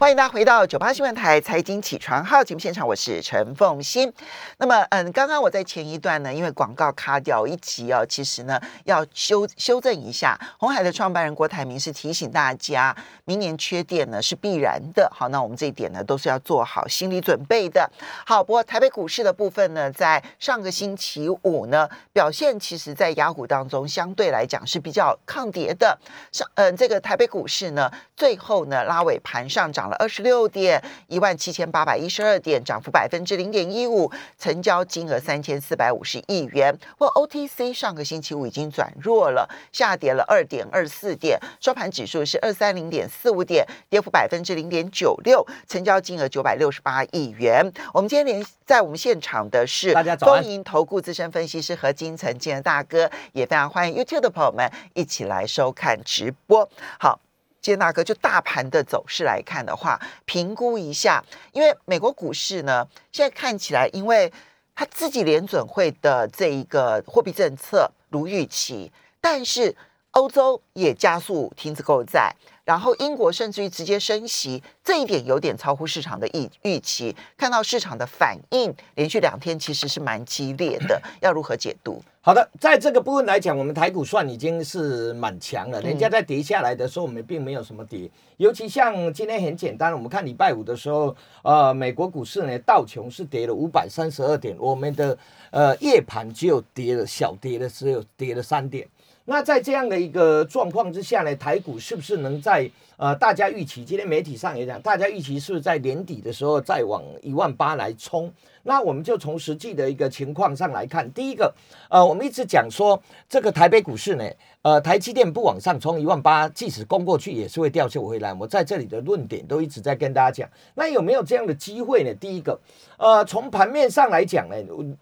欢迎大家回到九八新闻台财经起床号节目现场，我是陈凤欣。那么，嗯，刚刚我在前一段呢，因为广告卡掉一集哦，其实呢要修修正一下。红海的创办人郭台铭是提醒大家，明年缺电呢是必然的。好，那我们这一点呢都是要做好心理准备的。好，不过台北股市的部分呢，在上个星期五呢表现，其实在雅虎当中相对来讲是比较抗跌的。上，嗯，这个台北股市呢，最后呢拉尾盘上涨。二十六点一万七千八百一十二点，涨幅百分之零点一五，成交金额三千四百五十亿元。或 OTC 上个星期五已经转弱了，下跌了二点二四点，收盘指数是二三零点四五点，跌幅百分之零点九六，成交金额九百六十八亿元。我们今天连在我们现场的是丰银投顾资深分析师何金城金大哥，也非常欢迎 YouTube 的朋友们一起来收看直播。好。接大哥，就大盘的走势来看的话，评估一下，因为美国股市呢，现在看起来，因为它自己联准会的这一个货币政策如预期，但是欧洲也加速停止购债。然后英国甚至于直接升息，这一点有点超乎市场的预预期。看到市场的反应，连续两天其实是蛮激烈的。要如何解读？好的，在这个部分来讲，我们台股算已经是蛮强了。人家在跌下来的时候，我们并没有什么跌。尤其像今天很简单，我们看礼拜五的时候，呃，美国股市呢，道琼是跌了五百三十二点，我们的呃夜盘只有跌了小跌了，只有跌了三点。那在这样的一个状况之下呢，台股是不是能在呃大家预期？今天媒体上也讲，大家预期是是在年底的时候再往一万八来冲？那我们就从实际的一个情况上来看，第一个，呃，我们一直讲说这个台北股市呢。呃，台积电不往上冲一万八，即使攻过去也是会掉下回来。我在这里的论点都一直在跟大家讲，那有没有这样的机会呢？第一个，呃，从盘面上来讲呢，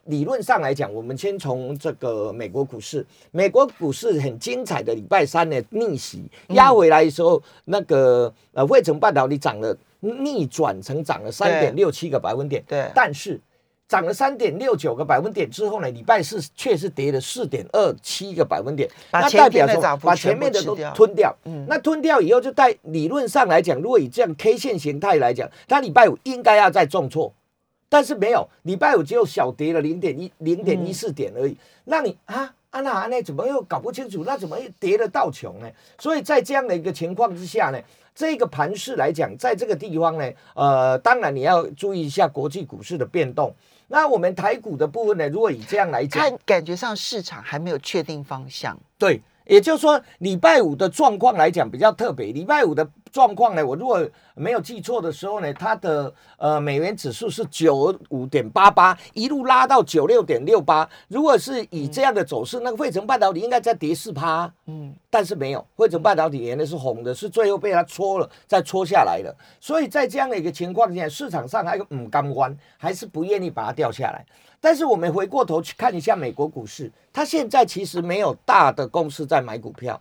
理论上来讲，我们先从这个美国股市，美国股市很精彩的礼拜三呢逆袭压回来的时候，那个呃，汇成半导体涨了，逆转成长了三点六七个百分点，对，但是。涨了三点六九个百分点之后呢，礼拜四却是跌了四点二七个百分点，那代表说把前面的都吞掉。嗯，那吞掉以后，就带理论上来讲，如果以这样 K 线形态来讲，它礼拜五应该要再重挫，但是没有，礼拜五只有小跌了零点一零点一四点而已。那你啊，安娜安娜怎么又搞不清楚？那怎么又跌了到穷呢？所以在这样的一个情况之下呢，这个盘势来讲，在这个地方呢，呃，当然你要注意一下国际股市的变动。那我们台股的部分呢？如果以这样来讲，看感觉上市场还没有确定方向。对，也就是说礼拜五的状况来讲比较特别。礼拜五的。状况呢？我如果没有记错的时候呢，它的呃美元指数是九五点八八，一路拉到九六点六八。如果是以这样的走势，那个汇成半导体应该在跌四趴，嗯，但是没有，汇成半导体原来是红的，是最后被它戳了，再戳下来了。所以在这样的一个情况下，市场上还有嗯刚关，还是不愿意把它掉下来。但是我们回过头去看一下美国股市，它现在其实没有大的公司在买股票。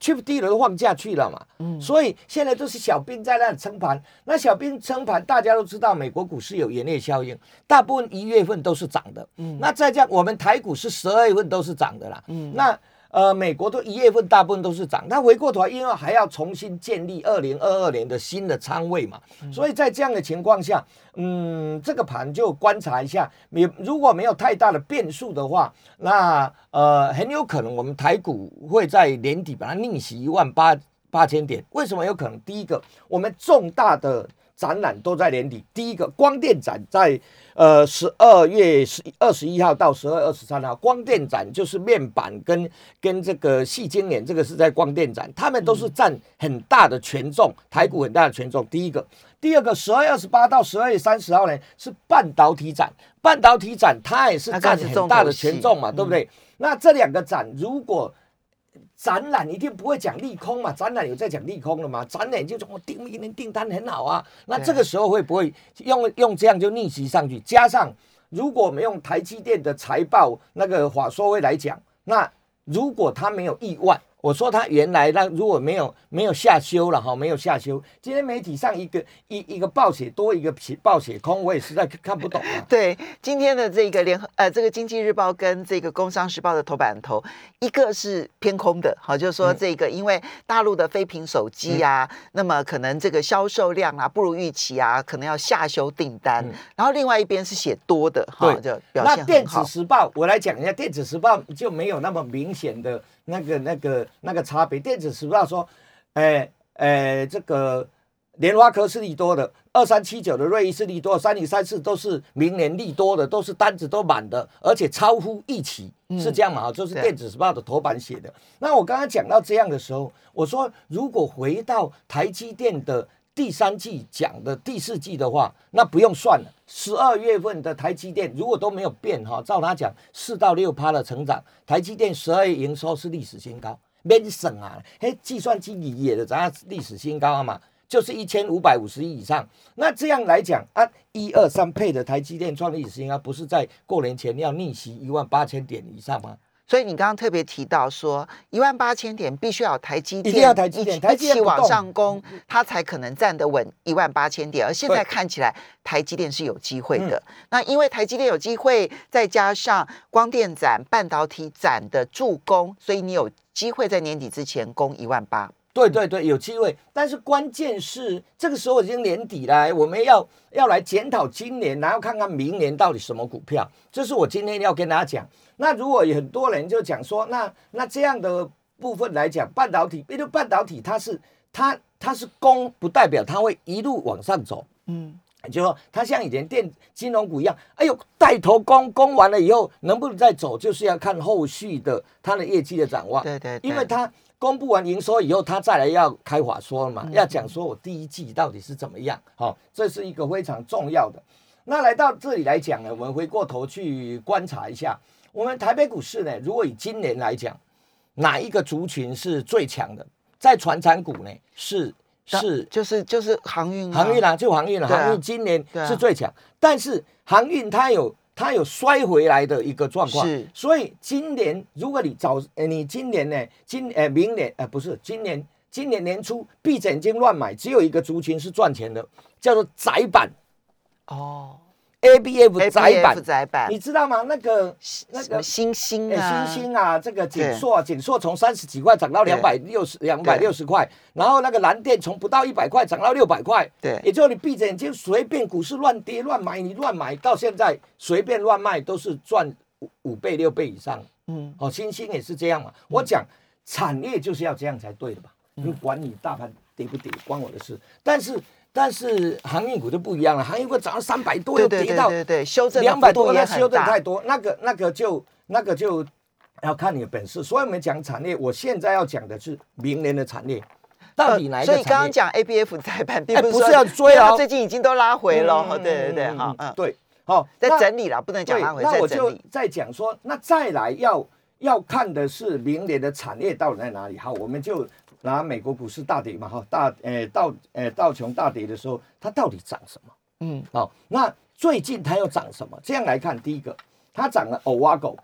去低了都放下去了嘛，嗯，所以现在都是小兵在那撑盘。那小兵撑盘，大家都知道，美国股市有盐业效应，大部分一月份都是涨的，嗯，那再加我们台股是十二月份都是涨的啦，嗯，那。呃，美国都一月份大部分都是涨，它回过头来，因为还要重新建立二零二二年的新的仓位嘛，所以在这样的情况下，嗯，这个盘就观察一下，你如果没有太大的变数的话，那呃很有可能我们台股会在年底把它逆袭一万八八千点。为什么有可能？第一个，我们重大的展览都在年底，第一个光电展在。呃，十二月十二十一号到十二月二十三号，光电展就是面板跟跟这个细晶圆，这个是在光电展，他们都是占很大的权重，台股很大的权重。第一个，第二个，十二月二十八到十二月三十号呢是半导体展，半导体展它也是占很大的权重嘛，对不对？那这两个展如果展览一定不会讲利空嘛？展览有在讲利空了嘛？展览就说我订一年订单很好啊，那这个时候会不会用用这样就逆袭上去？加上如果我们用台积电的财报那个话说回来讲，那如果它没有意外，我说他原来那如果没有没有下修了哈，没有下修，今天媒体上一个一一个报写多，一个写报写空，我也实在看不懂啊。对，今天的这个联合呃，这个经济日报跟这个工商时报的头版头，一个是偏空的，好，就是说这个因为大陆的非屏手机啊，那么可能这个销售量啊不如预期啊，可能要下修订单。然后另外一边是写多的，哈，就表现那电子时报我来讲一下，电子时报就没有那么明显的。那个、那个、那个差别，电子时报说，哎哎，这个莲花科是利多的，二三七九的瑞意是利多，三零三四都是明年利多的，都是单子都满的，而且超乎预期，是这样嘛？就是电子时报的头版写的。那我刚刚讲到这样的时候，我说如果回到台积电的。第三季讲的第四季的话，那不用算了。十二月份的台积电如果都没有变哈，照他讲四到六趴的成长，台积电十二月营收是历史新高，免省啊！嘿，计算机里也的咱历史新高啊嘛，就是一千五百五十亿以上。那这样来讲啊，一二三配的台积电创历史新高，不是在过年前要逆袭一万八千点以上吗？所以你刚刚特别提到说，一万八千点必须要台积电，一定要台积电，台积电往上攻，它才可能站得稳一万八千点。而现在看起来，台积电是有机会的。那因为台积电有机会，再加上光电展、半导体展的助攻，所以你有机会在年底之前攻一万八。对对对，有机会。但是关键是这个时候已经年底了，我们要要来检讨今年，然后看看明年到底什么股票。这是我今天要跟大家讲。那如果有很多人就讲说，那那这样的部分来讲，半导体，比如半导体，它是它它是攻，不代表它会一路往上走，嗯，就说它像以前电金融股一样，哎呦带头攻，攻完了以后能不能再走，就是要看后续的它的业绩的展望，对对，因为它公布完营收以后，他再来要开法说嘛，要讲说我第一季到底是怎么样，好，这是一个非常重要的。那来到这里来讲呢，我们回过头去观察一下。我们台北股市呢，如果以今年来讲，哪一个族群是最强的？在船产股呢，是是就是就是航运航运啊，就航运了。航运今年是最强，但是航运它有它有摔回来的一个状况。是，所以今年如果你早呃你今年呢，今呃明年呃不是今年今年年初闭着眼睛乱买，只有一个族群是赚钱的，叫做窄板。哦。A B F 窄版，你知道吗？那个那个星星啊，星星啊，这个锦硕啊，锦硕从三十几块涨到两百六十两百六十块，然后那个蓝电从不到一百块涨到六百块，对，也就是你闭着眼睛随便股市乱跌乱买，你乱买到现在随便乱卖都是赚五五倍六倍以上。嗯，哦，星星也是这样嘛。我讲产业就是要这样才对的吧？你管你大盘跌不跌，关我的事。但是。但是航运股就不一样了，航运股涨到三百多，又跌到对对修正两百多，那修正太多，那个那个就那个就要看你的本事。所以我们讲产业，我现在要讲的是明年的产业到底哪一个？所以刚刚讲 A B F 在盘，并不是要追啊，最近已经都拉回了。对对对，好，嗯，对，好，在整理了，不能讲拉回，那我就再讲说，那再来要要看的是明年的产业到底在哪里？好，我们就。拿美国股市大跌嘛，哈，大诶道诶道琼大跌的时候，它到底涨什么？嗯，好，那最近它又涨什么？这样来看，第一个，它涨了欧瓦狗，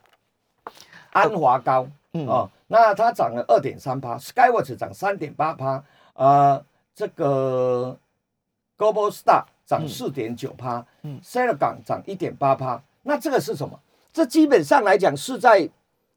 安华高，嗯哦，那它涨了二点三趴，Skywatch 涨三点八趴，呃，这个 Global Star 涨四点九趴，嗯 s e l l 港涨一点八趴，那这个是什么？这基本上来讲是在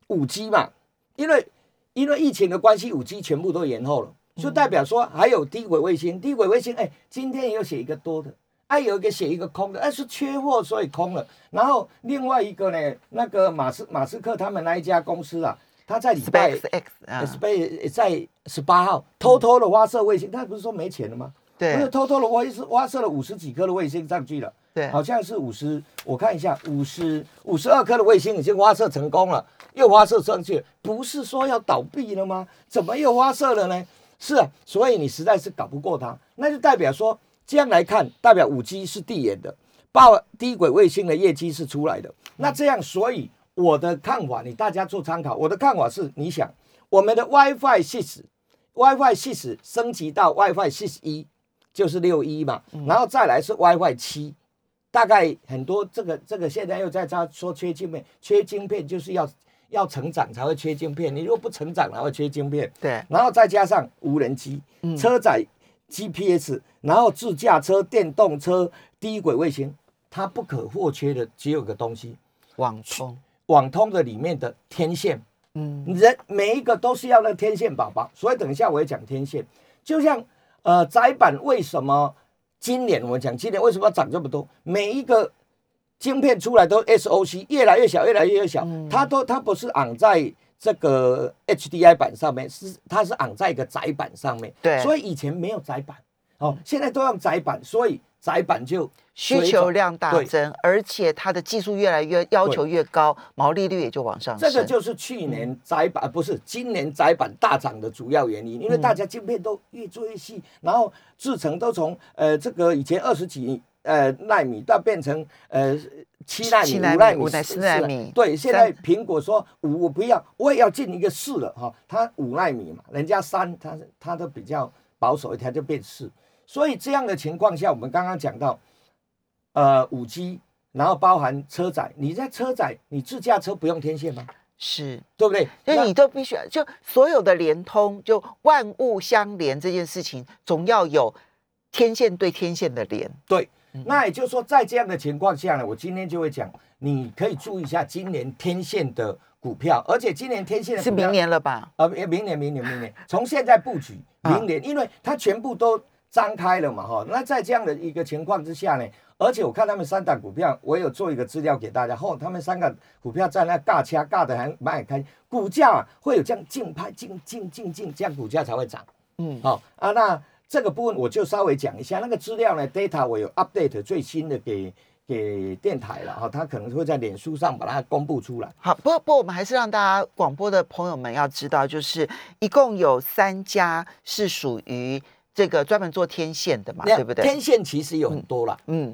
五 G 嘛，因为。因为疫情的关系，五 G 全部都延后了，就代表说还有低轨卫星。低轨卫星，哎，今天也有写一个多的，哎，有一个写一个空的，哎，是缺货所以空了。然后另外一个呢，那个马斯马斯克他们那一家公司啊，他在礼拜 X 啊，Space 在十八号偷偷的发射卫星，他不是说没钱了吗？对，不是偷偷的挖是挖射了五十几颗的卫星上去了。对，好像是五十，我看一下，五十五十二颗的卫星已经发射成功了。又发射上去，不是说要倒闭了吗？怎么又发射了呢？是啊，所以你实在是搞不过它，那就代表说这样来看，代表五 G 是递延的，报低轨卫星的业绩是出来的。那这样，所以我的看法，你大家做参考。我的看法是，你想我们的 WiFi 6，WiFi 6升级到 WiFi 6一，就是六一嘛，然后再来是 WiFi 七。大概很多这个这个现在又在他说缺晶片，缺晶片就是要。要成长才会缺晶片，你如果不成长，哪会缺晶片？对，然后再加上无人机、嗯车载 GPS，然后自驾车、电动车、低轨卫星，它不可或缺的只有个东西，网通，网通的里面的天线。嗯，人每一个都是要那天线宝宝，所以等一下我会讲天线。就像呃窄板为什么？今年我讲今年为什么要涨这么多？每一个晶片出来都 SOC 越来越小，越来越小，嗯。它都它不是昂在这个 HDI 板上面，是它是昂在一个窄板上面。对。所以以前没有窄板，哦，现在都用窄板，所以窄板就需求量大增，而且它的技术越来越要求越高，毛利率也就往上升。这个就是去年窄板、呃不是今年窄板大涨的主要原因，因为大家晶片都越做越细，然后制程都从呃这个以前二十几呃纳米到变成呃七纳米、五七纳米四纳米对，现在苹果说五我不要，我也要进一个四了哈，它五纳米嘛，人家三，它它都比较保守一条就变四，所以这样的情况下，我们刚刚讲到呃五 G。然后包含车载，你在车载，你自驾车不用天线吗？是，对不对？所以你都必须就所有的联通，就万物相连这件事情，总要有天线对天线的连。对，那也就是说，在这样的情况下呢，我今天就会讲，你可以注意一下今年天线的股票，而且今年天线的股票是明年了吧？呃，明年、明年、明年，从现在布局，啊明年，因为它全部都张开了嘛，哈。那在这样的一个情况之下呢，而且我看他们三档股票，我有做一个资料给大家，后他们三个股票在那尬掐尬的还蛮开心，股价、啊、会有这样竞拍、竞竞竞竞，这样股价才会涨。嗯，好、啊，那这个部分我就稍微讲一下，那个资料呢，data 我有 update 最新的给给电台了哈，他可能会在脸书上把它公布出来。好，不过不过我们还是让大家广播的朋友们要知道，就是一共有三家是属于这个专门做天线的嘛，那对不对？天线其实有很多啦，嗯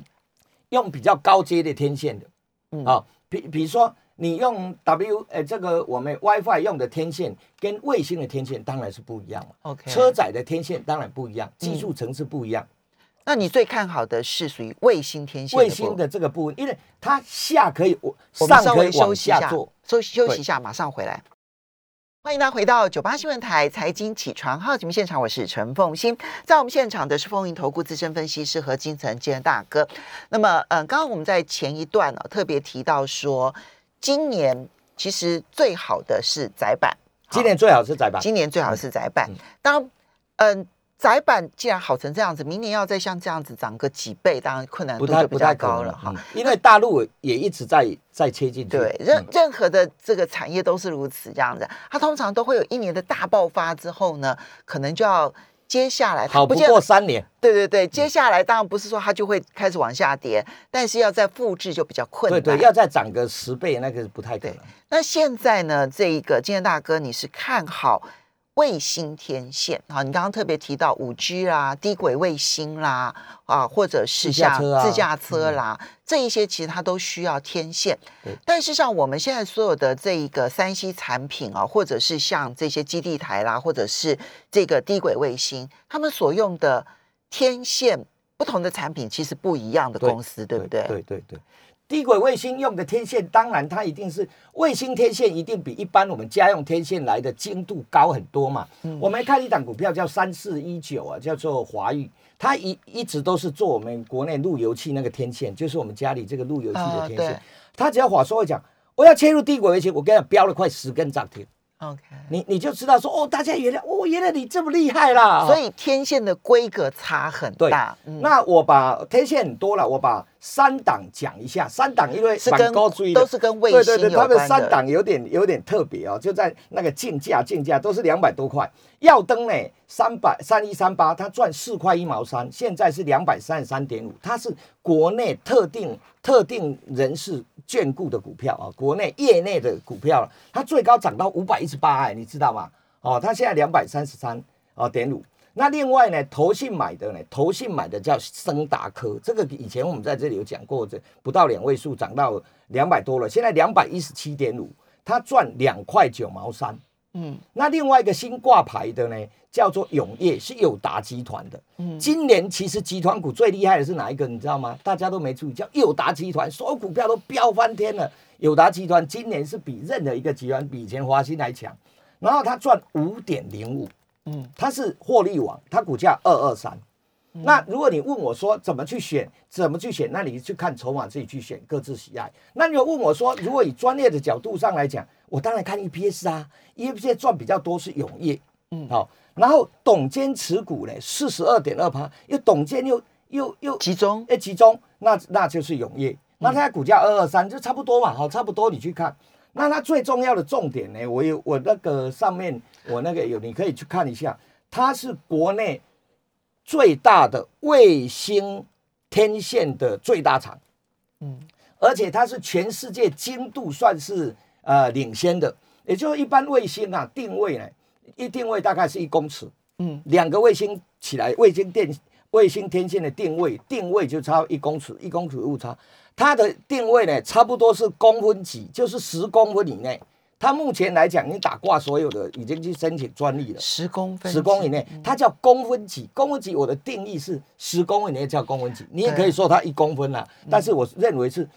用比较高阶的天线的，嗯啊，比比如说你用 W 呃这个我们 WiFi 用的天线跟卫星的天线当然是不一样嘛。，OK。车载的天线当然不一样，技术层次不一样。那你最看好的是属于卫星天线卫星的这个部分，因为它下可以我上可以往休息一下下做，，休休息一下，马上回来。欢迎大家回到九八新闻台财经起床号节目现场，我是陈凤欣。在我们现场的是风云投顾资深分析师何金城金大哥。那么，嗯，刚刚我们在前一段呢、特别提到说，今年其实最好的是窄板，今年最好是窄板。今年最好是窄板嗯。当嗯窄板既然好成这样子，明年要再像这样子涨个几倍，当然困难度就比较不太高了哈。嗯因为大陆也一直在在切进去。对，任嗯任何的这个产业都是如此这样子，它通常都会有一年的大爆发之后呢，可能就要接下来它好不过三年。对对对，接下来当然不是说它就会开始往下跌，但是要再复制就比较困难。对对，要再涨个十倍，那个不太可能。那现在呢，这一个今天大哥，你是看好卫星天线啊？你刚刚特别提到五 G 啦、低轨卫星啦啊，或者是像自驾车啦，这一些其实它都需要天线对。但事实上，我们现在所有的这一个三 C 产品啊，或者是像这些基地台啦，或者是这个低轨卫星，他们所用的天线不同的产品其实不一样的公司，对不对？对对对。低轨卫星用的天线，当然它一定是卫星天线，一定比一般我们家用天线来的精度高很多嘛。嗯我们看一档股票叫三四一九啊，叫做华域，它一一直都是做我们国内路由器那个天线，就是我们家里这个路由器的天线。它只要话说会讲，我要切入低轨卫星，我跟你讲标了快十根涨停，，OK。你你就知道说哦，大家原来哦，原来你这么厉害啦。所以天线的规格差很对大。嗯那我把天线很多了，我把三档讲一下。三档因为是跟高追的都是跟卫星对对对，他有关的们三档有点有点特别哦，就在那个竞价竞价都是两百多块。耀登呢，三百三一三八，它赚四块一毛三，现在是两百三十三点五，它是国内特定特定人士眷顾的股票啊，国内业内的股票了，它最高涨到五百一十八，哎，你知道吗？哦，它现在两百三十三哦点五。那另外呢，投信买的呢，投信买的叫升达科，这个以前我们在这里有讲过，这不到两位数涨到两百多了，现在两百一十七点五，它赚两块九毛三嗯，那另外一个新挂牌的呢，叫做永业，是友达集团的。嗯，今年其实集团股最厉害的是哪一个？你知道吗？大家都没注意，叫友达集团，所有股票都飙翻天了。友达集团今年是比任何一个集团比以前华兴还强，然后它赚五点零五，嗯，它是获利王，它股价二二三。那如果你问我说怎么去选，怎么去选，那你去看筹码自己去选，各自喜爱。那你问我说，如果以专业的角度上来讲，我当然看 EPS 啊，EPS 赚比较多是永业，嗯，好，然后董监持股呢，四十二点二趴，又董监又又又集中，哎，集中，那那就是永业，那它股价二二三就差不多嘛，好，差不多你去看。那它最重要的重点呢，我有我那个上面我那个有，你可以去看一下，它是国内。最大的卫星天线的最大厂，嗯，而且它是全世界精度算是呃领先的，也就是一般卫星啊定位呢，一定位大概是一公尺，嗯，两个卫星起来，卫星电卫星天线的定位定位就差一公尺，一公尺误差，它的定位呢差不多是公分几，就是十公分以内。它目前来讲，你打挂所有的已经去申请专利了，十公分，十公以内，它叫公分级。公分级我的定义是十公以内叫公分级，你也可以说它一公分啦。但是我认为是，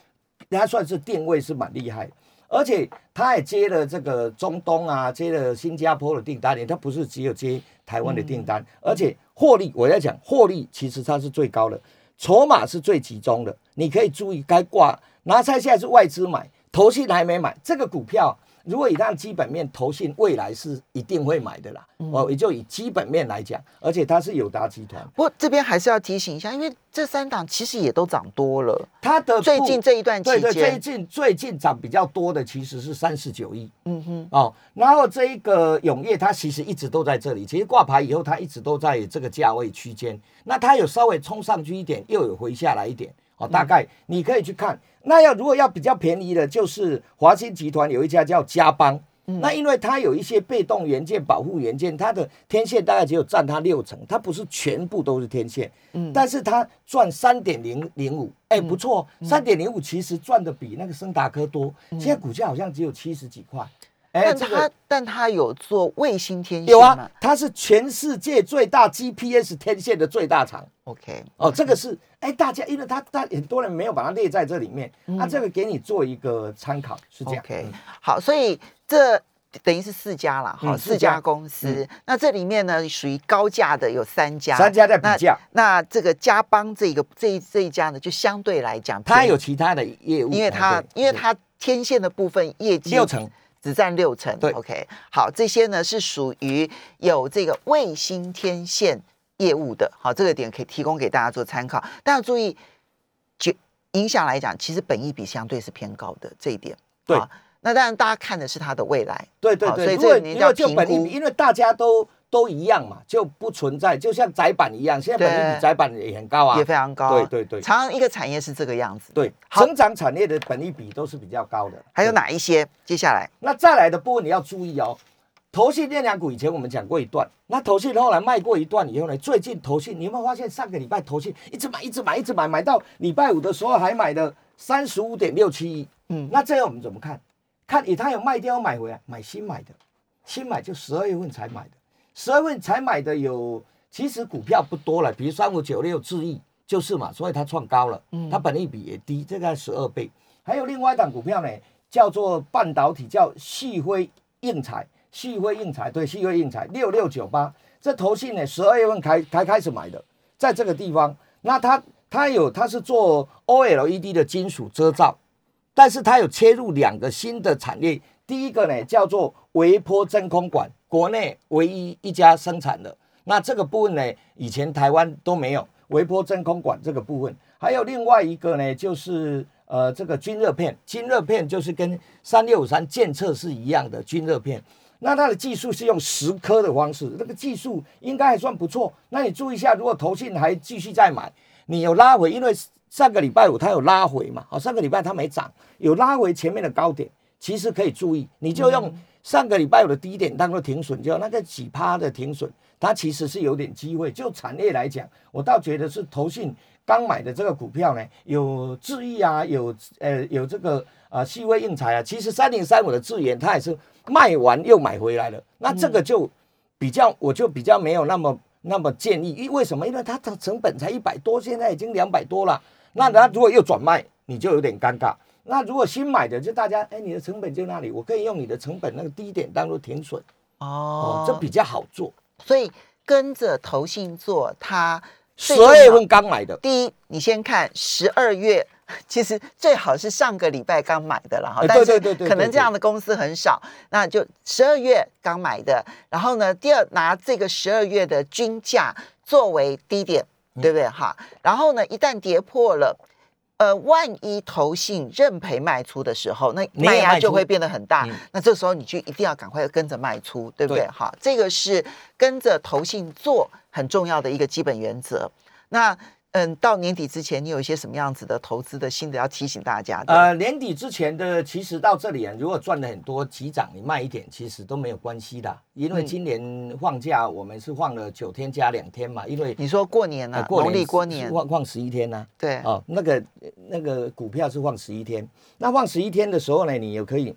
它算是定位是蛮厉害，而且它也接了这个中东啊，接了新加坡的订单，它不是只有接台湾的订单，而且获利，我在讲获利，其实它是最高的，筹码是最集中的。你可以注意该挂拿菜现在是外资买，投信还没买这个股票。如果以它基本面投信，未来是一定会买的啦。哦，也就以基本面来讲，而且它是友达集团。不过这边还是要提醒一下，因为这三档其实也都涨多了。它的最近这一段期间，最近最近涨比较多的其实是三十九亿。嗯哼。哦，然后这一个永业，它其实一直都在这里。其实挂牌以后，它一直都在这个价位区间。那它有稍微冲上去一点，又有回下来一点。哦，大概你可以去看。那要如果要比较便宜的，就是华兴集团有一家叫嘉邦，那因为它有一些被动元件、保护元件，它的天线大概只有占它六成，它不是全部都是天线，嗯，但是它赚三点零零五，哎，不错，三点零五其实赚的比那个森达科多，现在股价好像只有七十几块。但他但他有做卫星天线有啊，它是全世界最大 GPS 天线的最大厂。OK，哦，这个是哎，大家因为他他很多人没有把它列在这里面，那这个给你做一个参考，是这样。OK，好，所以这等于是四家了，好，四家公司。那这里面呢，属于高价的有三家，三家在比价。那这个嘉邦这个这这一家呢，就相对来讲，它有其他的业务，因为它因为它天线的部分业绩六成。只占六成，对，OK，好，这些呢是属于有这个卫星天线业务的，好，这个点可以提供给大家做参考。但要注意，就影响来讲，其实本益比相对是偏高的这一点，对。那当然，大家看的是它的未来，对对对，所以这个你要评估，因为大家都。都一样嘛，就不存在，就像窄板一样，现在本益比窄板也很高啊，也非常高。对对对，常常一个产业是这个样子。对，成长产业的本益比都是比较高的。还有哪一些？接下来，那再来的部分你要注意哦。投信电两股以前我们讲过一段，那投信后来卖过一段以后呢，最近投信你有没有发现上个礼拜投信一直买一直买一直买，买到礼拜五的时候还买的三十五点六七亿。嗯，那这样我们怎么看？看以他有卖掉买回来，买新买的，新买就十二月份才买的。十二份才买的有，其实股票不多了，比如三五九六智易就是嘛，所以它创高了，嗯，它本益比也低，这个十二倍。还有另外一档股票呢，叫做半导体，叫旭辉硬材，旭辉硬材对，旭辉硬材六六九八，这头信呢十二月份开才开始买的，在这个地方，那它它有它是做 OLED 的金属遮罩，但是它有切入两个新的产业，第一个呢叫做微波真空管。国内唯一一家生产的那这个部分呢，以前台湾都没有微波真空管这个部分，还有另外一个呢，就是呃这个均热片，均热片就是跟三六五三监测是一样的均热片，那它的技术是用十颗的方式，这个技术应该还算不错。那你注意一下，如果投信还继续再买，你有拉回，因为上个礼拜五它有拉回嘛，好，上个礼拜它没涨，有拉回前面的高点，其实可以注意，你就用。上个礼拜有的低点当做停损，就那个几趴的停损，它其实是有点机会。就产业来讲，我倒觉得是投信刚买的这个股票呢，有智毅啊，有呃有这个啊细微应材啊，其实三零三五的智研它也是卖完又买回来了，那这个就比较我就比较没有那么那么建议，因为什么？因为它的成本才一百多，现在已经两百多了，那它如果又转卖，你就有点尴尬。那如果新买的，就大家哎，你的成本就那里，我可以用你的成本那个低点当做停损哦，这比较好做。所以跟着投信做，它十二月份刚买的。第一，你先看十二月，其实最好是上个礼拜刚买的了哈。对对对对。可能这样的公司很少，那就十二月刚买的。然后呢，第二拿这个十二月的均价作为低点，对不对哈？然后呢，一旦跌破了。呃，万一投信认赔卖出的时候，那卖压就会变得很大。那这时候你就一定要赶快跟着卖出，对不对？好，这个是跟着投信做很重要的一个基本原则。那。嗯，到年底之前，你有一些什么样子的投资的心得要提醒大家？呃，年底之前的，其实到这里啊，如果赚了很多急涨，你卖一点，其实都没有关系的。因为今年放假，我们是放了九天加两天嘛。因为你说过年啊，农历过年放放十一天呢？对，哦，那个那个股票是放十一天，那放十一天的时候呢，你也可以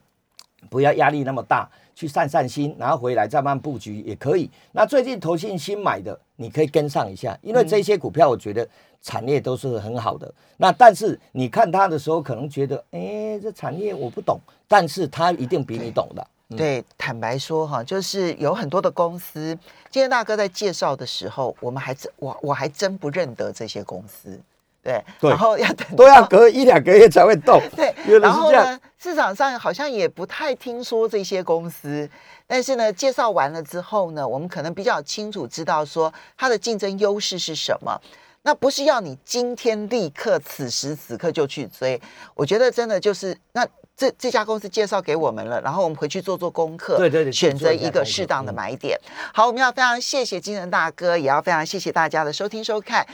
不要压力那么大。去散散心，然后回来再慢慢布局也可以。那最近投信新买的，你可以跟上一下，因为这些股票我觉得产业都是很好的。那但是你看它的时候，可能觉得，哎，这产业我不懂，但是它一定比你懂的。对，坦白说哈，就是有很多的公司，今天大哥在介绍的时候，我们还真我我还真不认得这些公司。对，然后要等都要隔一两个月才会动。对，然后呢，市场上好像也不太听说这些公司，但是呢，介绍完了之后呢，我们可能比较清楚知道说它的竞争优势是什么。那不是要你今天立刻此时此刻就去追，我觉得真的就是那。这这家公司介绍给我们了，然后我们回去做做功课，对对对，选择一个适当的买点。好，我们要非常谢谢金人大哥，也要非常谢谢大家的收听收看。